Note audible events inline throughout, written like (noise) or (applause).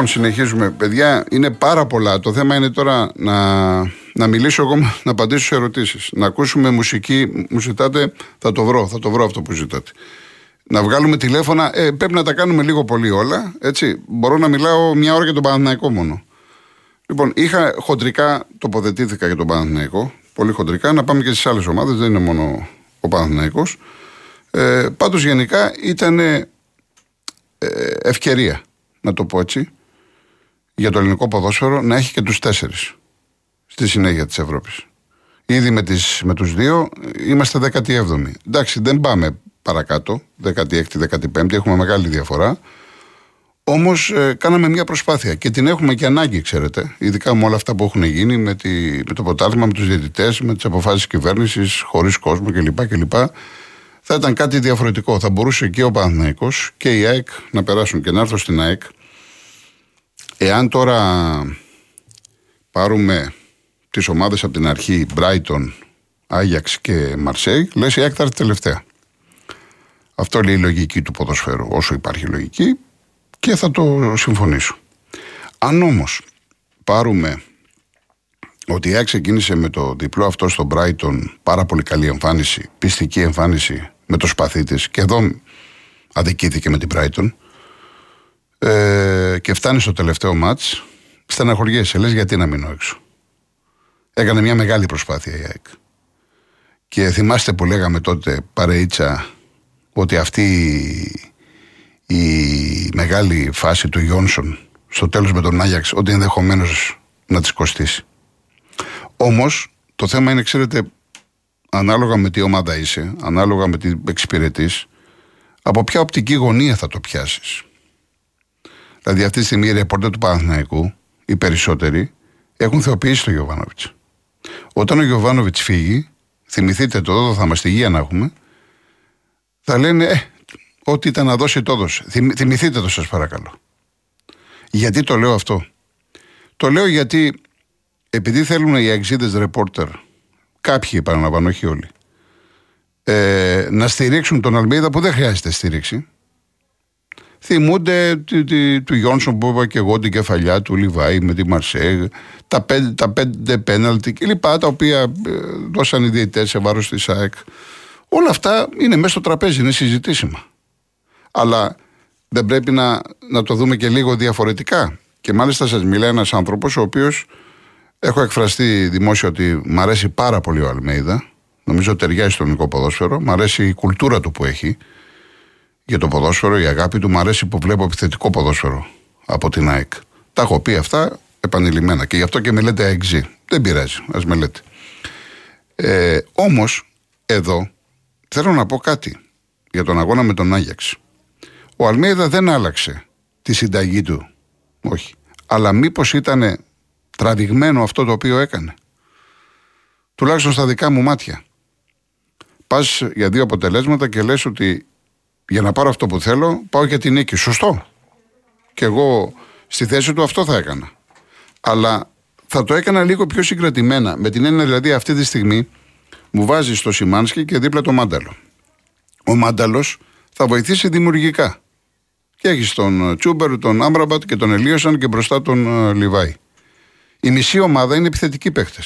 Λοιπόν, συνεχίζουμε. Παιδιά, είναι πάρα πολλά. Το θέμα είναι τώρα να, να μιλήσω εγώ, (laughs) να απαντήσω σε ερωτήσεις. Να ακούσουμε μουσική. Μου ζητάτε, θα το βρω, θα το βρω αυτό που ζητάτε. Να βγάλουμε τηλέφωνα. Ε, πρέπει να τα κάνουμε λίγο πολύ όλα. Έτσι. Μπορώ να μιλάω μια ώρα για τον Παναθηναϊκό μόνο. Λοιπόν, είχα χοντρικά τοποθετήθηκα για τον Παναθηναϊκό. Πολύ χοντρικά. Να πάμε και στις άλλες ομάδες. Δεν είναι μόνο ο Παναθηναϊκός. Ε, Πάντως γενικά ήταν ε, ευκαιρία, να το πω έτσι, για το ελληνικό ποδόσφαιρο να έχει και τους τέσσερις στη συνέχεια της Ευρώπης. Ήδη με, τις, με τους δύο είμαστε 17η. Εντάξει, δεν πάμε παρακάτω, 16η, 15η, έχουμε μεγάλη διαφορά. Όμως ε, κάναμε μια προσπάθεια και την έχουμε και ανάγκη, ξέρετε. Ειδικά με όλα αυτά που έχουν γίνει, με, τη, με το ποτάθλημα, με τους διαιτητές, με τις αποφάσεις κυβέρνησης, χωρίς κόσμο κλπ. κλπ. Θα ήταν κάτι διαφορετικό. Θα μπορούσε και ο Παναθηναϊκός και η ΑΕΚ να περάσουν και να έρθω στην ΑΕΚ. Εάν τώρα πάρουμε τις ομάδες από την αρχή, Brighton, Άγιαξ και Μαρσέη, λες η ΑΕΚ θα έρθει τελευταία. Αυτό λέει η λογική του ποδοσφαίρου, όσο υπάρχει λογική και θα το συμφωνήσω. Αν όμως πάρουμε ότι η ΑΕΚ ξεκίνησε με το διπλό αυτό στο Brighton, πάρα πολύ καλή εμφάνιση, πιστική εμφάνιση με το σπαθί της και εδώ αδικήθηκε με την Brighton ε, και φτάνει στο τελευταίο μάτς, στεναχωριέσαι, λες γιατί να μείνω έξω; Έκανε μια μεγάλη προσπάθεια η ΑΕΚ. Και θυμάστε που λέγαμε τότε παρείτσα ότι αυτή η μεγάλη φάση του Γιόνσον στο τέλος με τον Άγιαξ ότι ενδεχομένως να τις κοστίσει. Όμως το θέμα είναι ξέρετε ανάλογα με τι ομάδα είσαι, ανάλογα με τι εξυπηρετείς, από ποια οπτική γωνία θα το πιάσεις. Δηλαδή, αυτή τη στιγμή οι ρεπόρτερ του Παναθηναϊκού, οι περισσότεροι, έχουν θεοποιήσει τον Γιωβάνοβιτς. Όταν ο Γιωβάνοβιτς φύγει, θυμηθείτε το εδώ θα είμαστε υγεία να έχουμε, θα λένε, ε, ό,τι ήταν να δώσει το έδωσε. Θυμηθείτε το σας παρακαλώ. Γιατί το λέω αυτό; Το λέω γιατί επειδή θέλουν οι αξίδες ρεπόρτερ, κάποιοι επαναλαμβάνω, όχι όλοι, ε, να στηρίξουν τον Αλμίδα που δεν χρειάζεται στήριξη. Θυμούνται του Γιόνσον που είπα και εγώ την κεφαλιά του Λιβάη με τη Μαρσέγ, τα πέντε, τα πέντε πέναλτι κλπ. Τα οποία ε, δώσαν οι διαιτητές σε βάρος της ΑΕΚ. Όλα αυτά είναι μέσα στο τραπέζι, είναι συζητήσιμα. Αλλά δεν πρέπει να, να το δούμε και λίγο διαφορετικά. Και μάλιστα σας μιλάει ένας άνθρωπος ο οποίος έχω εκφραστεί δημόσια ότι μου αρέσει πάρα πολύ ο Αλμέιδα. Νομίζω ταιριάζει στο ελληνικό ποδόσφαιρο. Μ' αρέσει η κουλτούρα του που έχει για το ποδόσφαιρο, η αγάπη του. Μ' αρέσει που βλέπω επιθετικό ποδόσφαιρο από την ΑΕΚ. Τα έχω πει αυτά επανειλημμένα και γι' αυτό και με λέτε ΑΕΚΖ. Δεν πειράζει, ας με λέτε. Ε, Όμως, εδώ θέλω να πω κάτι για τον αγώνα με τον Άγιαξ. Ο Αλμέιδα δεν άλλαξε τη συνταγή του. Όχι. Αλλά μήπως ήταν τραβηγμένο αυτό το οποίο έκανε. Τουλάχιστον στα δικά μου μάτια. Πας για δύο αποτελέσματα και λες ότι για να πάρω αυτό που θέλω, πάω για την νίκη. Σωστό. Και εγώ στη θέση του αυτό θα έκανα. Αλλά θα το έκανα λίγο πιο συγκρατημένα. Με την έννοια δηλαδή αυτή τη στιγμή μου βάζει το Σιμάνσκι και δίπλα το Μάνταλο. Ο Μάνταλος θα βοηθήσει δημιουργικά. Και έχει τον Τσούμπερ, τον Άμπραμπατ και τον Ελίωσαν και μπροστά τον ε, Λιβάη. Η μισή ομάδα είναι επιθετικοί παίχτε.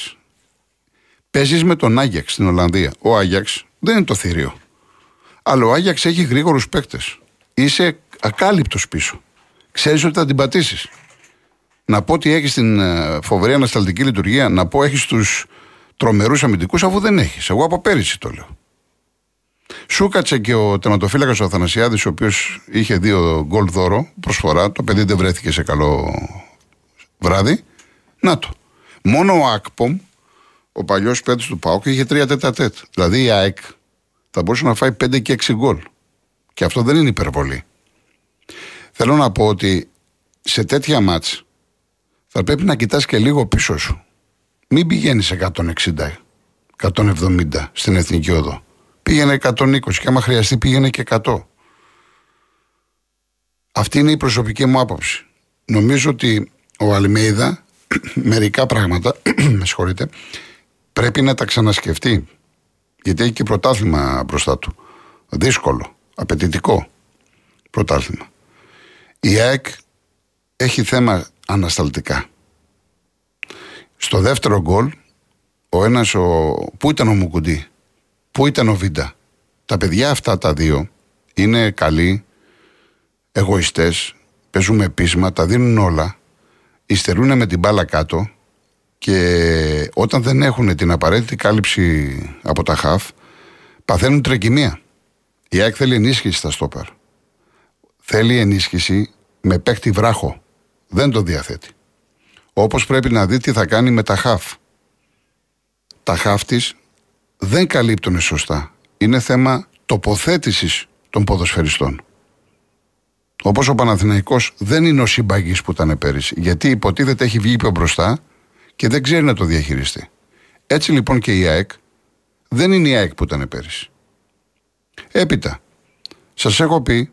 Παίζεις με τον Άγιαξ στην Ολλανδία. Ο Άγιαξ δεν είναι το θηρίο. Αλλά ο Άγιαξ έχει γρήγορους παίχτε. Είσαι ακάλυπτος πίσω. Ξέρεις ότι θα την πατήσεις. Να πω ότι έχεις την ε, φοβερή ανασταλτική λειτουργία, να πω έχεις τους τρομερούς αμυντικούς, αφού δεν έχεις. Εγώ από πέρυσι το λέω. Σούκατσε και ο τερματοφύλακας ο Αθανασιάδης, ο οποίος είχε δύο γκολ δώρο προσφορά. Το παιδί δεν βρέθηκε σε καλό βράδυ. Να το. Μόνο ο Ακπομ, ο παλιός παίκτης του Πάουκ, είχε τρία τέτα τέτ. Δηλαδή η ΑΕΚ θα μπορούσε να φάει 5 και 6 γκολ. Και αυτό δεν είναι υπερβολή. Θέλω να πω ότι σε τέτοια μάτς θα πρέπει να κοιτάς και λίγο πίσω σου. Μην πηγαίνεις 160, 170 στην εθνική οδό. Πήγαινε 120 και άμα χρειαστεί πήγαινε και 100. Αυτή είναι η προσωπική μου άποψη. Νομίζω ότι ο Αλμέιδα (coughs) μερικά πράγματα, (coughs) με συγχωρείτε, πρέπει να τα ξανασκεφτεί. Γιατί έχει και πρωτάθλημα μπροστά του. Δύσκολο, απαιτητικό πρωτάθλημα. Η ΑΕΚ έχει θέμα ανασταλτικά. Στο δεύτερο γκολ, ο ένας, ο... πού ήταν ο Μουκουντή, πού ήταν ο Βίντα; Τα παιδιά αυτά τα δύο είναι καλοί, εγωιστές, παίζουν πείσμα, τα δίνουν όλα, υστερούν με την μπάλα κάτω και όταν δεν έχουν την απαραίτητη κάλυψη από τα χαφ, παθαίνουν τρεκυμία. Η ΑΕΚ θέλει ενίσχυση στα στόπερ. Θέλει ενίσχυση με παίκτη βράχο. Δεν το διαθέτει. Όπως πρέπει να δει τι θα κάνει με τα χαφ. Τα χαφ της δεν καλύπτουν σωστά. Είναι θέμα τοποθέτησης των ποδοσφαιριστών. Όπως ο Παναθηναϊκός δεν είναι ο συμπαγής που ήταν πέρυσι. Γιατί υποτίθεται έχει βγει πιο μπροστά και δεν ξέρει να το διαχειριστεί. Έτσι λοιπόν και η ΑΕΚ δεν είναι η ΑΕΚ που ήταν πέρυσι. Έπειτα, σας έχω πει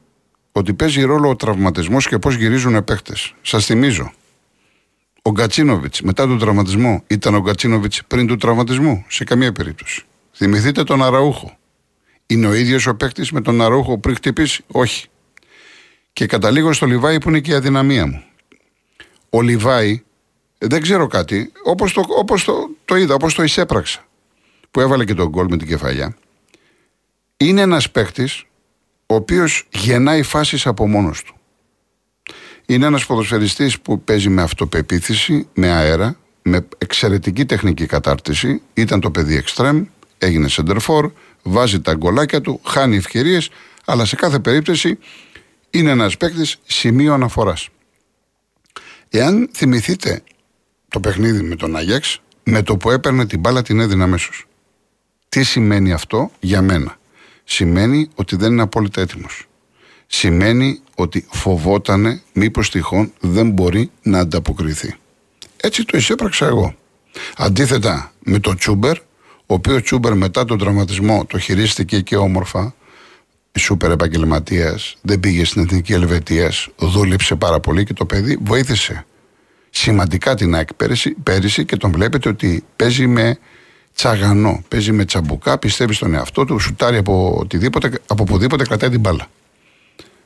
ότι παίζει ρόλο ο τραυματισμός και πώς γυρίζουν οι παίχτε. Σας θυμίζω. Ο Γκατσίνοβιτς μετά τον τραυματισμό ήταν ο Γκατσίνοβιτς πριν του τραυματισμού. Σε καμία περίπτωση. Θυμηθείτε τον Αραούχο. Είναι ο ίδιος ο παίχτη με τον Αραούχο πριν χτυπήσει; Όχι. Και καταλήγω στο Λιβάη που είναι και η αδυναμία μου. Ο Λιβάη, δεν ξέρω κάτι, όπως το, όπως το, το είδα, όπως το εισέπραξα, που έβαλε και τον γκολ με την κεφαλιά, είναι ένας παίχτης ο οποίος γεννάει φάσεις από μόνος του. Είναι ένας ποδοσφαιριστής που παίζει με αυτοπεποίθηση, με αέρα, με εξαιρετική τεχνική κατάρτιση, ήταν το παιδί εξτρέμ, έγινε σεντερφόρ, βάζει τα γκολάκια του, χάνει ευκαιρίες, αλλά σε κάθε περίπτωση είναι ένας παίκτη σημείο αναφοράς. Εάν θυμηθείτε το παιχνίδι με τον Άγιαξ, με το που έπαιρνε την μπάλα την έδινα αμέσως. Τι σημαίνει αυτό για μένα; Σημαίνει ότι δεν είναι απόλυτα έτοιμος. Σημαίνει ότι φοβότανε μήπως τυχόν δεν μπορεί να ανταποκριθεί. Έτσι το εισέπραξα εγώ. Αντίθετα με τον Τσούμπερ, ο οποίος Τσούμπερ μετά τον τραυματισμό το χειρίστηκε και όμορφα, σούπερ επαγγελματίας, δεν πήγε στην Εθνική Ελβετίας, δούλεψε πάρα πολύ και το παιδί βοήθησε σημαντικά την ΑΕΚ πέρυσι, και τον βλέπετε ότι παίζει με τσαγανό, παίζει με τσαμπουκά, πιστεύει στον εαυτό του, σουτάρει από, οτιδήποτε, από οπουδήποτε κρατάει την μπάλα.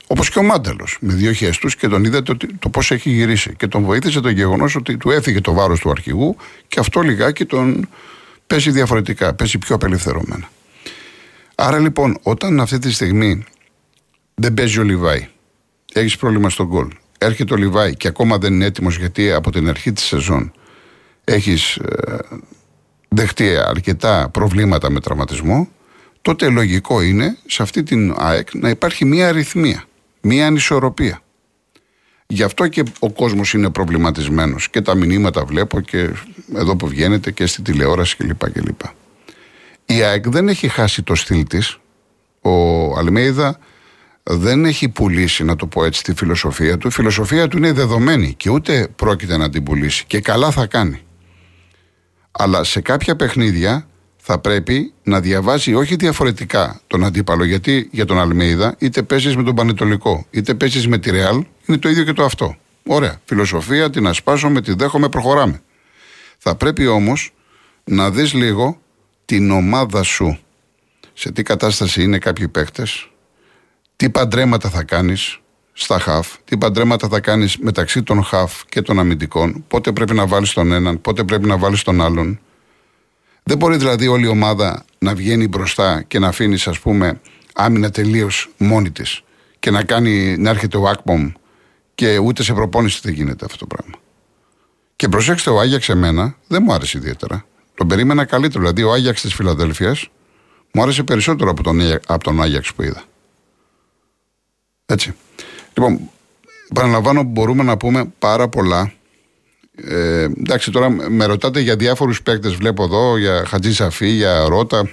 Όπως και ο Μάνταλος, με δύο χεστού και τον είδατε το, το πώς έχει γυρίσει. Και τον βοήθησε το γεγονός ότι του έφυγε το βάρος του αρχηγού και αυτό λιγάκι τον παίζει διαφορετικά, παίζει πιο απελευθερωμένα. Άρα λοιπόν, όταν αυτή τη στιγμή δεν παίζει ο Λιβάη, έχεις πρόβλημα στον γκολ, έρχεται ο Λιβάη και ακόμα δεν είναι έτοιμος γιατί από την αρχή της σεζόν έχεις ε, δεχτεί αρκετά προβλήματα με τραυματισμό, τότε λογικό είναι σε αυτή την ΑΕΚ να υπάρχει μία αριθμία, μία ανισορροπία. Γι' αυτό και ο κόσμος είναι προβληματισμένος και τα μηνύματα βλέπω και εδώ που βγαίνετε και στη τηλεόραση κλπ. Η ΑΕΚ δεν έχει χάσει το στυλ της. Ο Αλμέιδα δεν έχει πουλήσει, να το πω έτσι, τη φιλοσοφία του. Η φιλοσοφία του είναι δεδομένη και ούτε πρόκειται να την πουλήσει. Και καλά θα κάνει. Αλλά σε κάποια παιχνίδια θα πρέπει να διαβάζει όχι διαφορετικά τον αντίπαλο. Γιατί για τον Αλμέιδα είτε παίζεις με τον Πανετολικό, είτε παίζεις με τη Ρεάλ, είναι το ίδιο και το αυτό. Ωραία. Φιλοσοφία, την ασπάζομαι, τη δέχομαι, προχωράμε. Θα πρέπει όμως να δεις λίγο την ομάδα σου. Σε τι κατάσταση είναι κάποιοι παίχτες, τι παντρέματα θα κάνεις στα χαφ, τι παντρέματα θα κάνεις μεταξύ των χαφ και των αμυντικών, πότε πρέπει να βάλεις τον έναν, πότε πρέπει να βάλεις τον άλλον. Δεν μπορεί δηλαδή όλη η ομάδα να βγαίνει μπροστά και να αφήνεις, ας πούμε, άμυνα τελείως μόνη της και να, κάνει, να έρχεται ο Ακπομ και ούτε σε προπόνηση δεν γίνεται αυτό το πράγμα. Και προσέξτε, ο Άγιαξ εμένα δεν μου άρεσε ιδιαίτερα. Τον περίμενα καλύτερο. Δηλαδή, ο Άγιαξ της Φιλαδέλφιας μου άρεσε περισσότερο από τον, από τον Άγιαξ που είδα. Έτσι. Λοιπόν, παραλαμβάνω μπορούμε να πούμε πάρα πολλά. Ε, εντάξει, τώρα με ρωτάτε για διάφορους παίκτες. Βλέπω εδώ για Χατζή Σαφή, για Ρότα.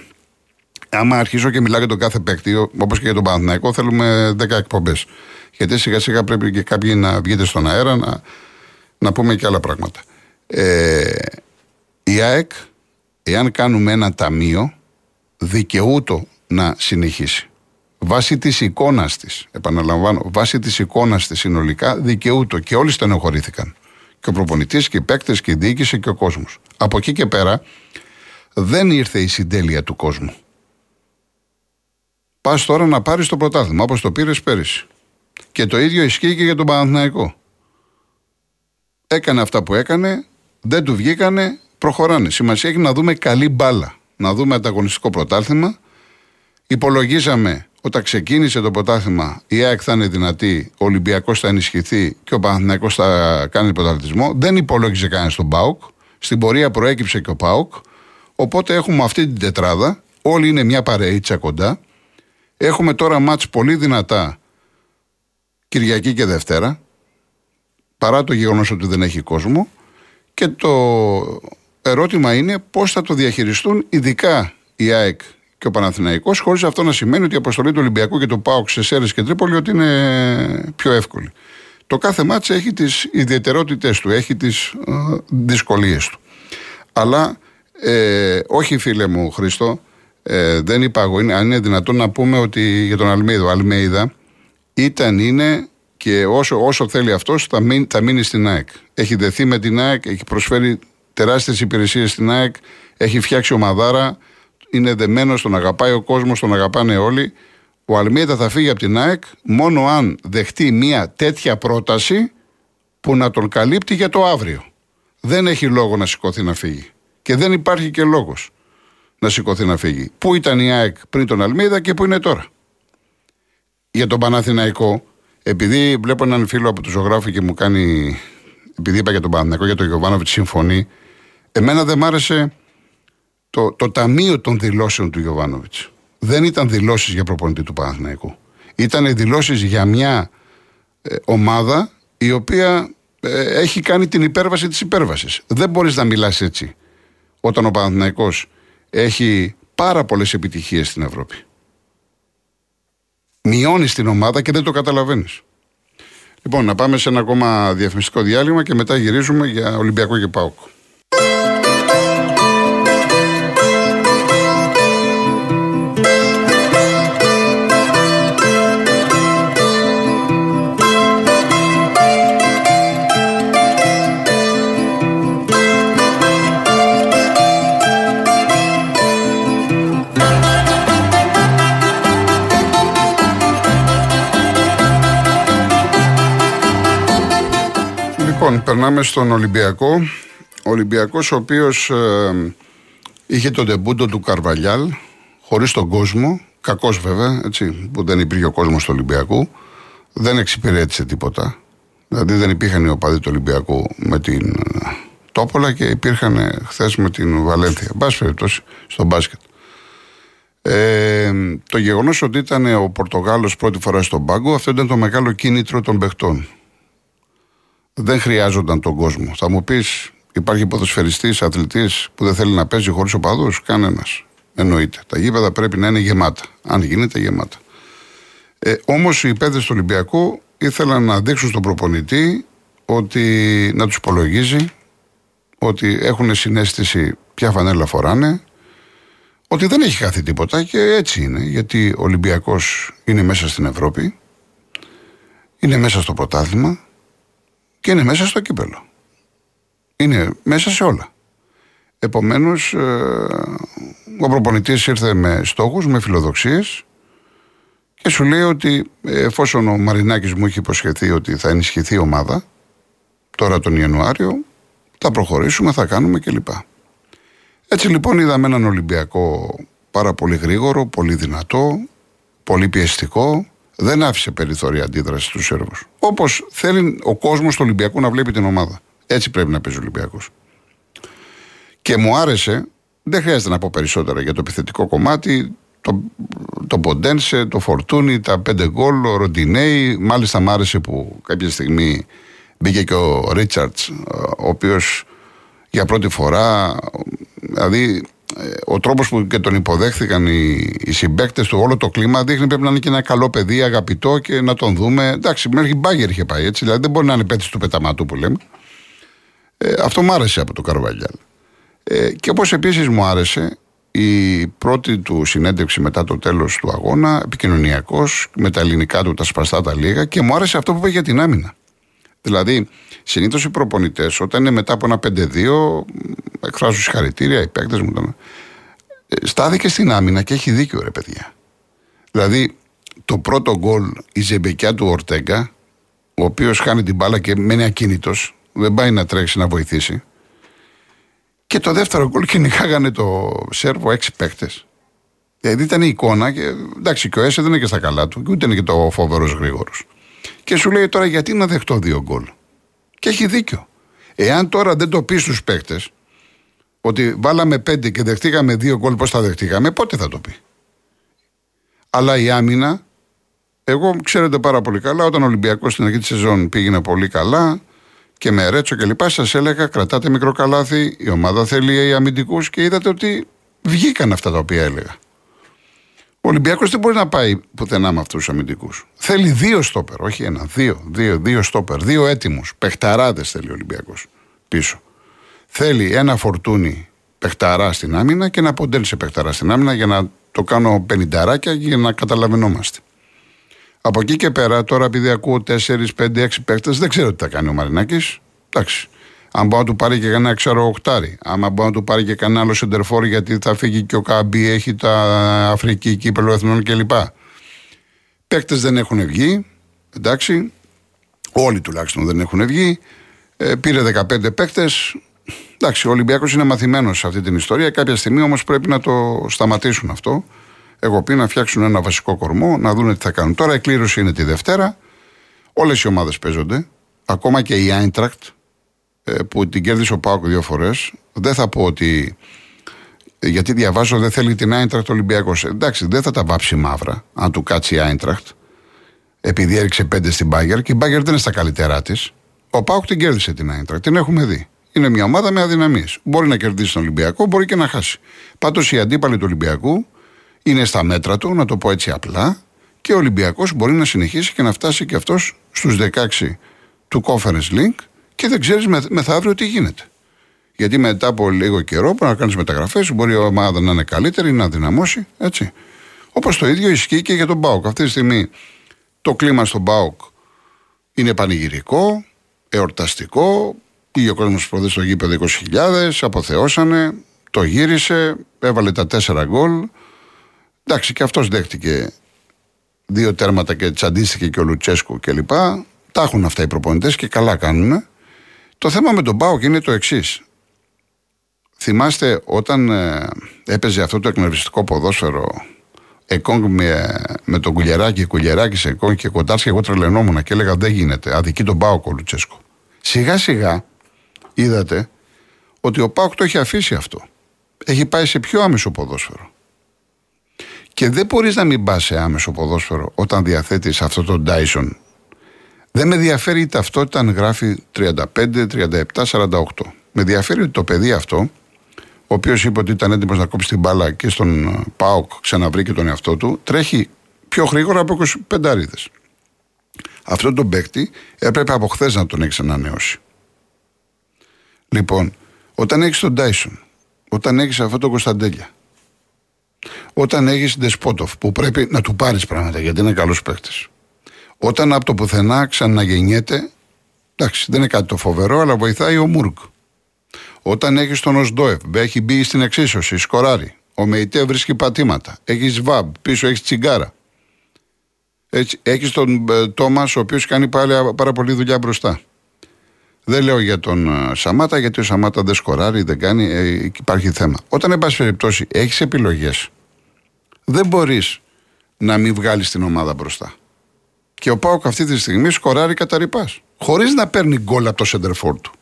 Άμα αρχίσω και μιλάω για τον κάθε παίκτη, όπως και για τον Παναθηναϊκό, θέλουμε 10 εκπομπές. Γιατί σιγά σιγά πρέπει και κάποιοι να βγείτε στον αέρα να, να πούμε και άλλα πράγματα. Ε, η ΑΕΚ εάν κάνουμε ένα ταμείο, δικαιούτο να συνεχίσει. Βάσει της εικόνας της, επαναλαμβάνω, βάσει της εικόνας της συνολικά, δικαιούτο και όλοι στενοχωρήθηκαν. Και ο προπονητής και οι παίκτες και η διοίκηση και ο κόσμος. Από εκεί και πέρα δεν ήρθε η συντέλεια του κόσμου. Πας τώρα να πάρεις το πρωτάθλημα όπως το πήρες πέρυσι. Και το ίδιο ισχύει και για τον Παναθηναϊκό. Έκανε αυτά που έκανε, δεν του βγήκανε, προχωράνε. Σημασία έχει να δούμε καλή μπάλα. Να δούμε ανταγωνιστικό πρωτάθλημα. Υπολογίζαμε όταν ξεκίνησε το πρωτάθλημα η ΑΕΚ θα είναι δυνατή, ο Ολυμπιακός θα ενισχυθεί και ο Παναθυναϊκό θα κάνει πρωταθλητισμό. Δεν υπολόγιζε κανένα τον Πάουκ. Στην πορεία προέκυψε και ο Πάουκ. Οπότε έχουμε αυτή την τετράδα. Όλοι είναι μια παρείτσα κοντά. Έχουμε τώρα μάτς πολύ δυνατά Κυριακή και Δευτέρα. Παρά το γεγονός ότι δεν έχει κόσμο. Και το ερώτημα είναι πώς θα το διαχειριστούν ειδικά η ΑΕΚ και ο Παναθηναϊκός χωρίς αυτό να σημαίνει ότι η αποστολή του Ολυμπιακού και του ΠΑΟΚ σε Σέρες και Τρίπολη ότι είναι πιο εύκολη. Το κάθε μάτς έχει τις ιδιαιτερότητες του, έχει τις ε, δυσκολίες του. Αλλά ε, όχι φίλε μου Χριστό, ε, δεν είπα εγώ, είναι, αν είναι δυνατόν να πούμε ότι για τον Αλμέιδο, Αλμέιδα ήταν, είναι και όσο, όσο θέλει αυτός θα, μείνει, θα μείνει στην ΑΕΚ. Έχει δεθεί με την ΑΕΚ, έχει προσφέρει τεράστιες υπηρεσίες στην ΑΕΚ, έχει φτιάξει ομαδάρα, είναι δεμένος, τον αγαπάει ο κόσμος, τον αγαπάνε όλοι. Ο Αλμίδα θα φύγει από την ΑΕΚ μόνο αν δεχτεί μια τέτοια πρόταση που να τον καλύπτει για το αύριο. Δεν έχει λόγο να σηκωθεί να φύγει. Και δεν υπάρχει και λόγος να σηκωθεί να φύγει. Πού ήταν η ΑΕΚ πριν τον Αλμίδα και πού είναι τώρα. Για τον Παναθηναϊκό, επειδή βλέπω έναν φίλο από τους ζωγράφους και μου κάνει. Επειδή είπα για τον Παναθηναϊκό, για τον Γιωβάνοβιτς συμφωνεί. Εμένα δεν μ' άρεσε το, το ταμείο των δηλώσεων του Γιωβάνοβιτς. Δεν ήταν δηλώσεις για προπονητή του Παναθηναϊκού. Ήταν δηλώσεις για μια ε, ομάδα η οποία ε, έχει κάνει την υπέρβαση της υπέρβασης. Δεν μπορείς να μιλάς έτσι όταν ο Παναθηναϊκός έχει πάρα πολλές επιτυχίες στην Ευρώπη. Μειώνεις την ομάδα και δεν το καταλαβαίνεις. Λοιπόν, να πάμε σε ένα ακόμα διαφημιστικό διάλειμμα και μετά γυρίζουμε για Ολυμπιακό και Πάοκ. Λοιπόν, περνάμε στον Ολυμπιακό. Ο Ολυμπιακός, ο οποίος ε, είχε τον τεμπούντο του Καρβαλιάλ, χωρίς τον κόσμο, κακός βέβαια, έτσι, που δεν υπήρχε ο κόσμος του Ολυμπιακού, δεν εξυπηρέτησε τίποτα. Δηλαδή δεν υπήρχαν οι οπαδοί του Ολυμπιακού με την ε, Τόπολα και υπήρχαν χθες με την Βαλένθια. Μπα περιπτώσει στο μπάσκετ. Ε, το γεγονός ότι ήταν ο Πορτογάλος πρώτη φορά στον πάγκο, αυτό ήταν το μεγάλο κίνητρο των παιχτών δεν χρειάζονταν τον κόσμο. Θα μου πεις, υπάρχει ποδοσφαιριστής, αθλητής που δεν θέλει να παίζει χωρίς οπαδούς; Κανένας. Εννοείται. Τα γήπεδα πρέπει να είναι γεμάτα. Αν γίνεται, γεμάτα. Ε, Όμως οι παίδε του Ολυμπιακού ήθελαν να δείξουν στον προπονητή ότι να τους υπολογίζει, ότι έχουν συνέστηση ποια φανέλα φοράνε, ότι δεν έχει χάθει τίποτα και έτσι είναι, γιατί ο Ολυμπιακός είναι μέσα στην Ευρώπη, είναι μέσα στο πρωτάθλημα, και είναι μέσα στο κύπελο. Είναι μέσα σε όλα. Επομένως, ε, ο προπονητής ήρθε με στόχους, με φιλοδοξίες και σου λέει ότι εφόσον ο Μαρινάκης μου έχει υποσχεθεί ότι θα ενισχυθεί η ομάδα, τώρα τον Ιανουάριο, θα προχωρήσουμε, θα κάνουμε κλπ. Έτσι λοιπόν είδαμε έναν Ολυμπιακό πάρα πολύ γρήγορο, πολύ δυνατό, πολύ πιεστικό, δεν άφησε περιθώρια αντίδρασης στους Σέρβους. Όπως θέλει ο κόσμος του Ολυμπιακού να βλέπει την ομάδα. Έτσι πρέπει να παίζει ο Ολυμπιακός. Και μου άρεσε, δεν χρειάζεται να πω περισσότερα για το επιθετικό κομμάτι, το, το Ποντένσε, το Φορτούνι, τα πέντε γκολ, ο Ροντινέη. Μάλιστα μου άρεσε που κάποια στιγμή μπήκε και ο Ρίτσαρτς, ο οποίος για πρώτη φορά, δηλαδή ε, ο τρόπος που και τον υποδέχθηκαν οι, οι συμπαίκτες του, όλο το κλίμα δείχνει πρέπει να είναι και ένα καλό παιδί, αγαπητό και να τον δούμε. Εντάξει, μέχρι μπάγκερ είχε πάει έτσι, δηλαδή δεν μπορεί να είναι πέτση του πεταματού που λέμε. Ε, αυτό μου άρεσε από το Καρβαλιάλ. Ε, και όπως επίσης μου άρεσε η πρώτη του συνέντευξη μετά το τέλος του αγώνα, επικοινωνιακός, με τα ελληνικά του, τα σπαστά τα λίγα και μου άρεσε αυτό που είπε για την άμυνα. Δηλαδή, συνήθως οι προπονητές, όταν είναι μετά από ένα 5-2, εκφράζουν συγχαρητήρια, οι παίκτες μου. Τον... Ε, στάθηκε στην άμυνα και έχει δίκιο, ρε παιδιά. Δηλαδή, το πρώτο γκολ, η ζεμπεκιά του Ορτέγκα, ο οποίος χάνει την μπάλα και μένει ακίνητος, Δεν πάει να τρέξει να βοηθήσει. Και το δεύτερο γκολ κυνηγάγανε το Σέρβο έξι παίκτες. Δηλαδή ήταν η εικόνα και εντάξει και ο Έσε δεν είναι και στα καλά του και ούτε είναι και το φοβερός γρήγορος. Και σου λέει τώρα γιατί να δεχτώ δύο γκολ; Και έχει δίκιο. Εάν τώρα δεν το πεις στους παίκτες ότι βάλαμε πέντε και δεχτήκαμε δύο γκολ, πώς θα δεχτήκαμε, πότε θα το πει. Αλλά η άμυνα, εγώ ξέρετε πάρα πολύ καλά, όταν ο Ολυμπιακός στην αρχή της σεζόν πήγαινε πολύ καλά και με Ρέτσο και λοιπά, σας έλεγα κρατάτε μικρό καλάθι, η ομάδα θέλει αμυντικούς και είδατε ότι βγήκαν αυτά τα οποία έλεγα. Ο Ολυμπιακός δεν μπορεί να πάει πουθενά με αυτούς τους αμυντικούς. Θέλει δύο στόπερ, όχι ένα, δύο, δύο, δύο στόπερ, δύο έτοιμους. Πεχταράδε θέλει ο Ολυμπιακός πίσω. Θέλει ένα φορτούνι παιχταρά στην άμυνα και ένα ποντέλ σε παιχταρά στην άμυνα για να το κάνω πενινταράκια για να καταλαβαίνόμαστε. Από εκεί και πέρα, τώρα επειδή ακούω 4, 5, 6 παίχτες, δεν ξέρω τι θα κάνει ο Μαρινάκης. Εντάξει. Αν μπορεί να του πάρει και κανένα ξέρω οχτάρι. Άμα μπορεί να του πάρει και κανένα άλλο σεντερφόρ, γιατί θα φύγει και ο Κάμπι, έχει τα Αφρική, κύπελο εθνών κλπ. Παίχτες δεν έχουν βγει. Εντάξει. Όλοι τουλάχιστον δεν έχουν βγει. Ε, πήρε 15 παίχτες. Εντάξει, ο Ολυμπιακός είναι μαθημένος σε αυτή την ιστορία. Κάποια στιγμή όμως πρέπει να το σταματήσουν αυτό. Εγώ πει να φτιάξουν ένα βασικό κορμό, να δουν τι θα κάνουν. Τώρα η κλήρωση είναι τη Δευτέρα. Όλες οι ομάδες παίζονται. Ακόμα και η Άιντρακτ ε, που την κέρδισε ο Πάοκ δύο φορές. Δεν θα πω ότι. Γιατί διαβάζω δεν θέλει την Άιντρακτ Ολυμπιακός. Εντάξει, δεν θα τα βάψει μαύρα αν του κάτσει η Άιντρακτ. Επειδή έριξε πέντε στην Μπάγκερ και η Μπάγκερ δεν είναι στα καλύτερά της. Ο Πάοκ την κέρδισε την Άιντρακτ. Την έχουμε δει. Είναι μια ομάδα με αδυναμίες. Μπορεί να κερδίσει τον Ολυμπιακό, μπορεί και να χάσει. Πάντως οι αντίπαλοι του Ολυμπιακού είναι στα μέτρα του, να το πω έτσι απλά, και ο Ολυμπιακός μπορεί να συνεχίσει και να φτάσει και αυτός στους 16 του Conference Link και δεν ξέρεις μεθαύριο τι γίνεται. Γιατί μετά από λίγο καιρό μπορεί να κάνεις μεταγραφές, μπορεί η ομάδα να είναι καλύτερη, να δυναμώσει, έτσι. Όπως το ίδιο ισχύει και για τον Μπάουκ. Αυτή τη στιγμή το κλίμα στον Μπάουκ είναι πανηγυρικό, εορταστικό. Πήγε ο κόσμος προδέ στο γήπεδο 20.000, αποθεώσανε, το γύρισε, έβαλε τα τέσσερα γκολ. Εντάξει, και αυτός δέχτηκε δύο τέρματα και τσαντίστηκε και ο Λουτσέσκου κλπ. Τα έχουν αυτά οι προπονητές και καλά κάνουν. Το θέμα με τον Πάοκ είναι το εξής. Θυμάστε όταν ε, έπαιζε αυτό το εκνευριστικό ποδόσφαιρο Εκόνγκ με, με τον Κουλιεράκη, Κουλιεράκη σε Εκόνγκ και Κοντάρσκι, εγώ τρελαινόμουν και έλεγα δεν γίνεται. Αδική τον Πάοκ ο Λουτσέσκο. Σιγά σιγά είδατε ότι ο Πάοκ το έχει αφήσει αυτό. Έχει πάει σε πιο άμεσο ποδόσφαιρο. Και δεν μπορείς να μην πας σε άμεσο ποδόσφαιρο όταν διαθέτεις αυτό το Dyson. Δεν με ενδιαφέρει η ταυτότητα αν γράφει 35, 37, 48. Με ενδιαφέρει ότι το παιδί αυτό, ο οποίος είπε ότι ήταν έτοιμος να κόψει την μπάλα και στον ε, Πάοκ ξαναβρήκε τον εαυτό του, τρέχει πιο γρήγορα από 25 αρίδες. Αυτό τον παίκτη έπρεπε από χθες να τον έχει ανανεώσει. Λοιπόν, όταν έχεις τον Τάισον, όταν έχεις αυτό το Κωνσταντέλια, όταν έχεις Ντεσπότοφ που πρέπει να του πάρεις πράγματα γιατί είναι καλός παίκτης. Όταν από το πουθενά ξαναγεννιέται, εντάξει, δεν είναι κάτι το φοβερό, αλλά βοηθάει ο Μούργκ. Όταν έχεις τον Οσντόεφ, έχει μπει στην εξίσωση, σκοράρει. Ο Μεϊτέ βρίσκει πατήματα. Έχεις Βαμπ, πίσω έχεις τσιγκάρα. Έχεις τον ε, Τόμας, ο οποίος κάνει πάρα, πάρα πολύ δουλειά μπροστά. Δεν λέω για τον ε, Σαμάτα, γιατί ο Σαμάτα δεν σκοράρει, δεν κάνει, ε, υπάρχει θέμα. Όταν, εν πάση περιπτώσει, έχεις επιλογές, δεν μπορείς να μην βγάλεις την ομάδα μπροστά. Και ο Πάοκ αυτή τη στιγμή σκοράρει κατά ρηπάς. Χωρίς να παίρνει γκολ από το σεντερφόρ του.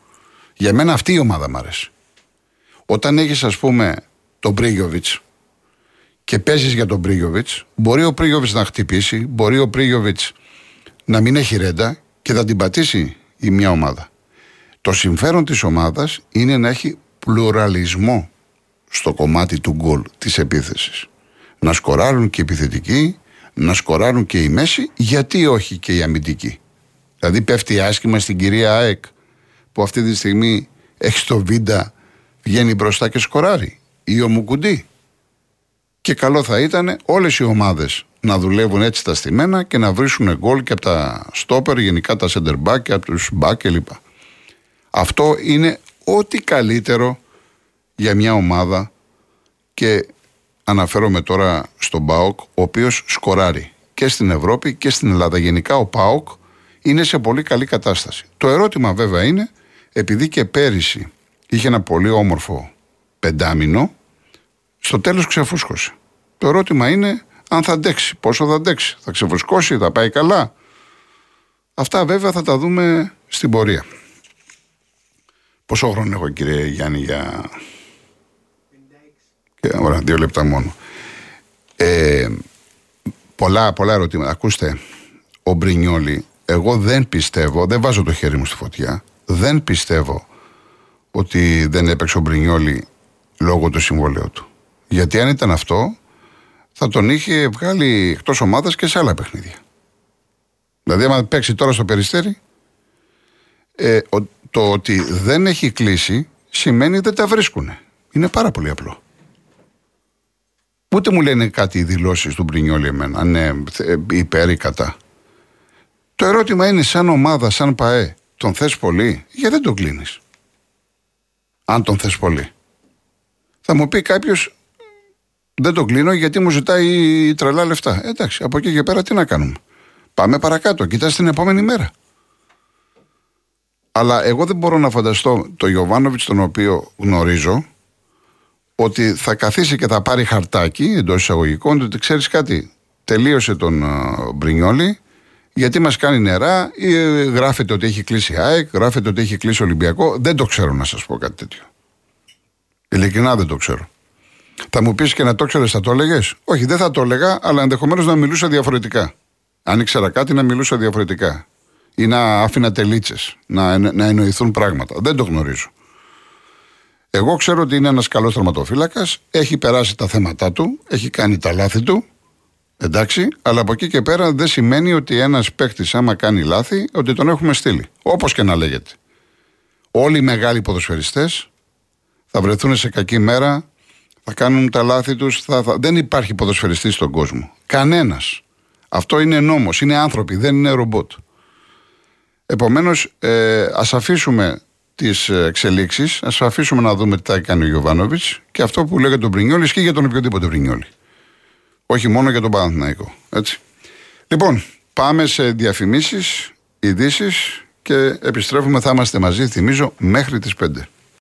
Για μένα αυτή η ομάδα μου αρέσει. Όταν έχεις, ας πούμε, τον Πρίγιοβιτς και παίζεις για τον Πρίγιοβιτς, μπορεί ο Πρίγιοβιτς να χτυπήσει, μπορεί ο Πρίγιοβιτς να μην έχει ρέντα και θα την πατήσει η μια ομάδα. Το συμφέρον της ομάδας είναι να έχει πλουραλισμό στο κομμάτι του γκολ της επίθεσης. Να σκοράρουν και οι επιθετικοί, να σκοράρουν και η μέση, γιατί όχι και η αμυντική. Δηλαδή πέφτει άσχημα στην κυρία ΑΕΚ που αυτή τη στιγμή έχει το βίντα, βγαίνει μπροστά και σκοράρει. Ή ο Μουκουντή. Και καλό θα ήταν όλες οι ομάδες να δουλεύουν έτσι τα στημένα και να βρίσκουν γκολ και από τα στόπερ, γενικά τα center back και από τους back κλπ. Αυτό είναι ό,τι καλύτερο για μια ομάδα και αναφέρομαι τώρα στον ΠΑΟΚ, ο οποίος σκοράρει και στην Ευρώπη και στην Ελλάδα. Γενικά ο ΠΑΟΚ είναι σε πολύ καλή κατάσταση. Το ερώτημα βέβαια είναι επειδή και πέρυσι είχε ένα πολύ όμορφο πεντάμινο, στο τέλος ξεφούσκωσε. Το ερώτημα είναι αν θα αντέξει, πόσο θα αντέξει, θα ξεφουσκώσει, θα πάει καλά. Αυτά βέβαια θα τα δούμε στην πορεία. Πόσο χρόνο έχω κύριε Γιάννη για... Και, ωραία, δύο λεπτά μόνο. Ε, πολλά, πολλά ερωτήματα. Ακούστε, ο Μπρινιόλη, εγώ δεν πιστεύω, δεν βάζω το χέρι μου στη φωτιά, δεν πιστεύω ότι δεν έπαιξε ο Μπρινιόλη λόγω του συμβολέου του. Γιατί αν ήταν αυτό, θα τον είχε βγάλει εκτός ομάδας και σε άλλα παιχνίδια. Δηλαδή, άμα παίξει τώρα στο περιστέρι, ε, το ότι δεν έχει κλείσει σημαίνει δεν τα βρίσκουν. Είναι πάρα πολύ απλό. Ούτε μου λένε κάτι οι δηλώσεις του Μπρινιόλη εμένα, αν είναι υπέρ ή κατά. Το ερώτημα είναι, σαν ομάδα, σαν ΠαΕ, τον θες πολύ, γιατί δεν τον κλείνεις; Αν τον θες πολύ. Θα μου πει κάποιος, δεν τον κλείνω γιατί μου ζητάει τρελά λεφτά. Ε, εντάξει, από εκεί και πέρα τι να κάνουμε. Πάμε παρακάτω, κοιτάς την επόμενη μέρα. Αλλά εγώ δεν μπορώ να φανταστώ το Ιωβάνοβιτ τον οποίο γνωρίζω ότι θα καθίσει και θα πάρει χαρτάκι εντός εισαγωγικών ότι ξέρεις κάτι, τελείωσε τον uh, Μπρινιόλη γιατί μας κάνει νερά ή ε, γράφεται ότι έχει κλείσει ΑΕΚ, γράφεται ότι έχει κλείσει Ολυμπιακό. Δεν το ξέρω να σας πω κάτι τέτοιο. Ειλικρινά δεν το ξέρω. Θα μου πεις και να το ξέρεις, θα το έλεγες; Όχι, δεν θα το έλεγα, αλλά ενδεχομένως να μιλούσα διαφορετικά. Αν ήξερα κάτι, να μιλούσα διαφορετικά. Ή να άφηνα τελίτσε, να, να εννοηθούν πράγματα. Δεν το γνωρίζω. Εγώ ξέρω ότι είναι ένας καλός τερματοφύλακα, έχει περάσει τα θέματα του, έχει κάνει τα λάθη του. Εντάξει, αλλά από εκεί και πέρα δεν σημαίνει ότι ένας παίκτης, άμα κάνει λάθη, ότι τον έχουμε στείλει. Όπως και να λέγεται. Όλοι οι μεγάλοι ποδοσφαιριστές θα βρεθούν σε κακή μέρα, θα κάνουν τα λάθη τους. Θα, θα... Δεν υπάρχει ποδοσφαιριστής στον κόσμο. Κανένας. Αυτό είναι νόμος, είναι άνθρωποι, δεν είναι ρομπότ. Επομένως, ε, ας αφήσουμε τις εξελίξεις, ας αφήσουμε να δούμε τι θα κάνει ο Γιωβάνοβιτς και αυτό που λέγεται τον Πρινιόλης ισχύει για τον οποιοδήποτε Πρινιόλη. Όχι μόνο για τον Παναθηναϊκό. Έτσι. Λοιπόν, πάμε σε διαφημίσεις, ειδήσεις και επιστρέφουμε. Θα είμαστε μαζί, θυμίζω, μέχρι τις 5.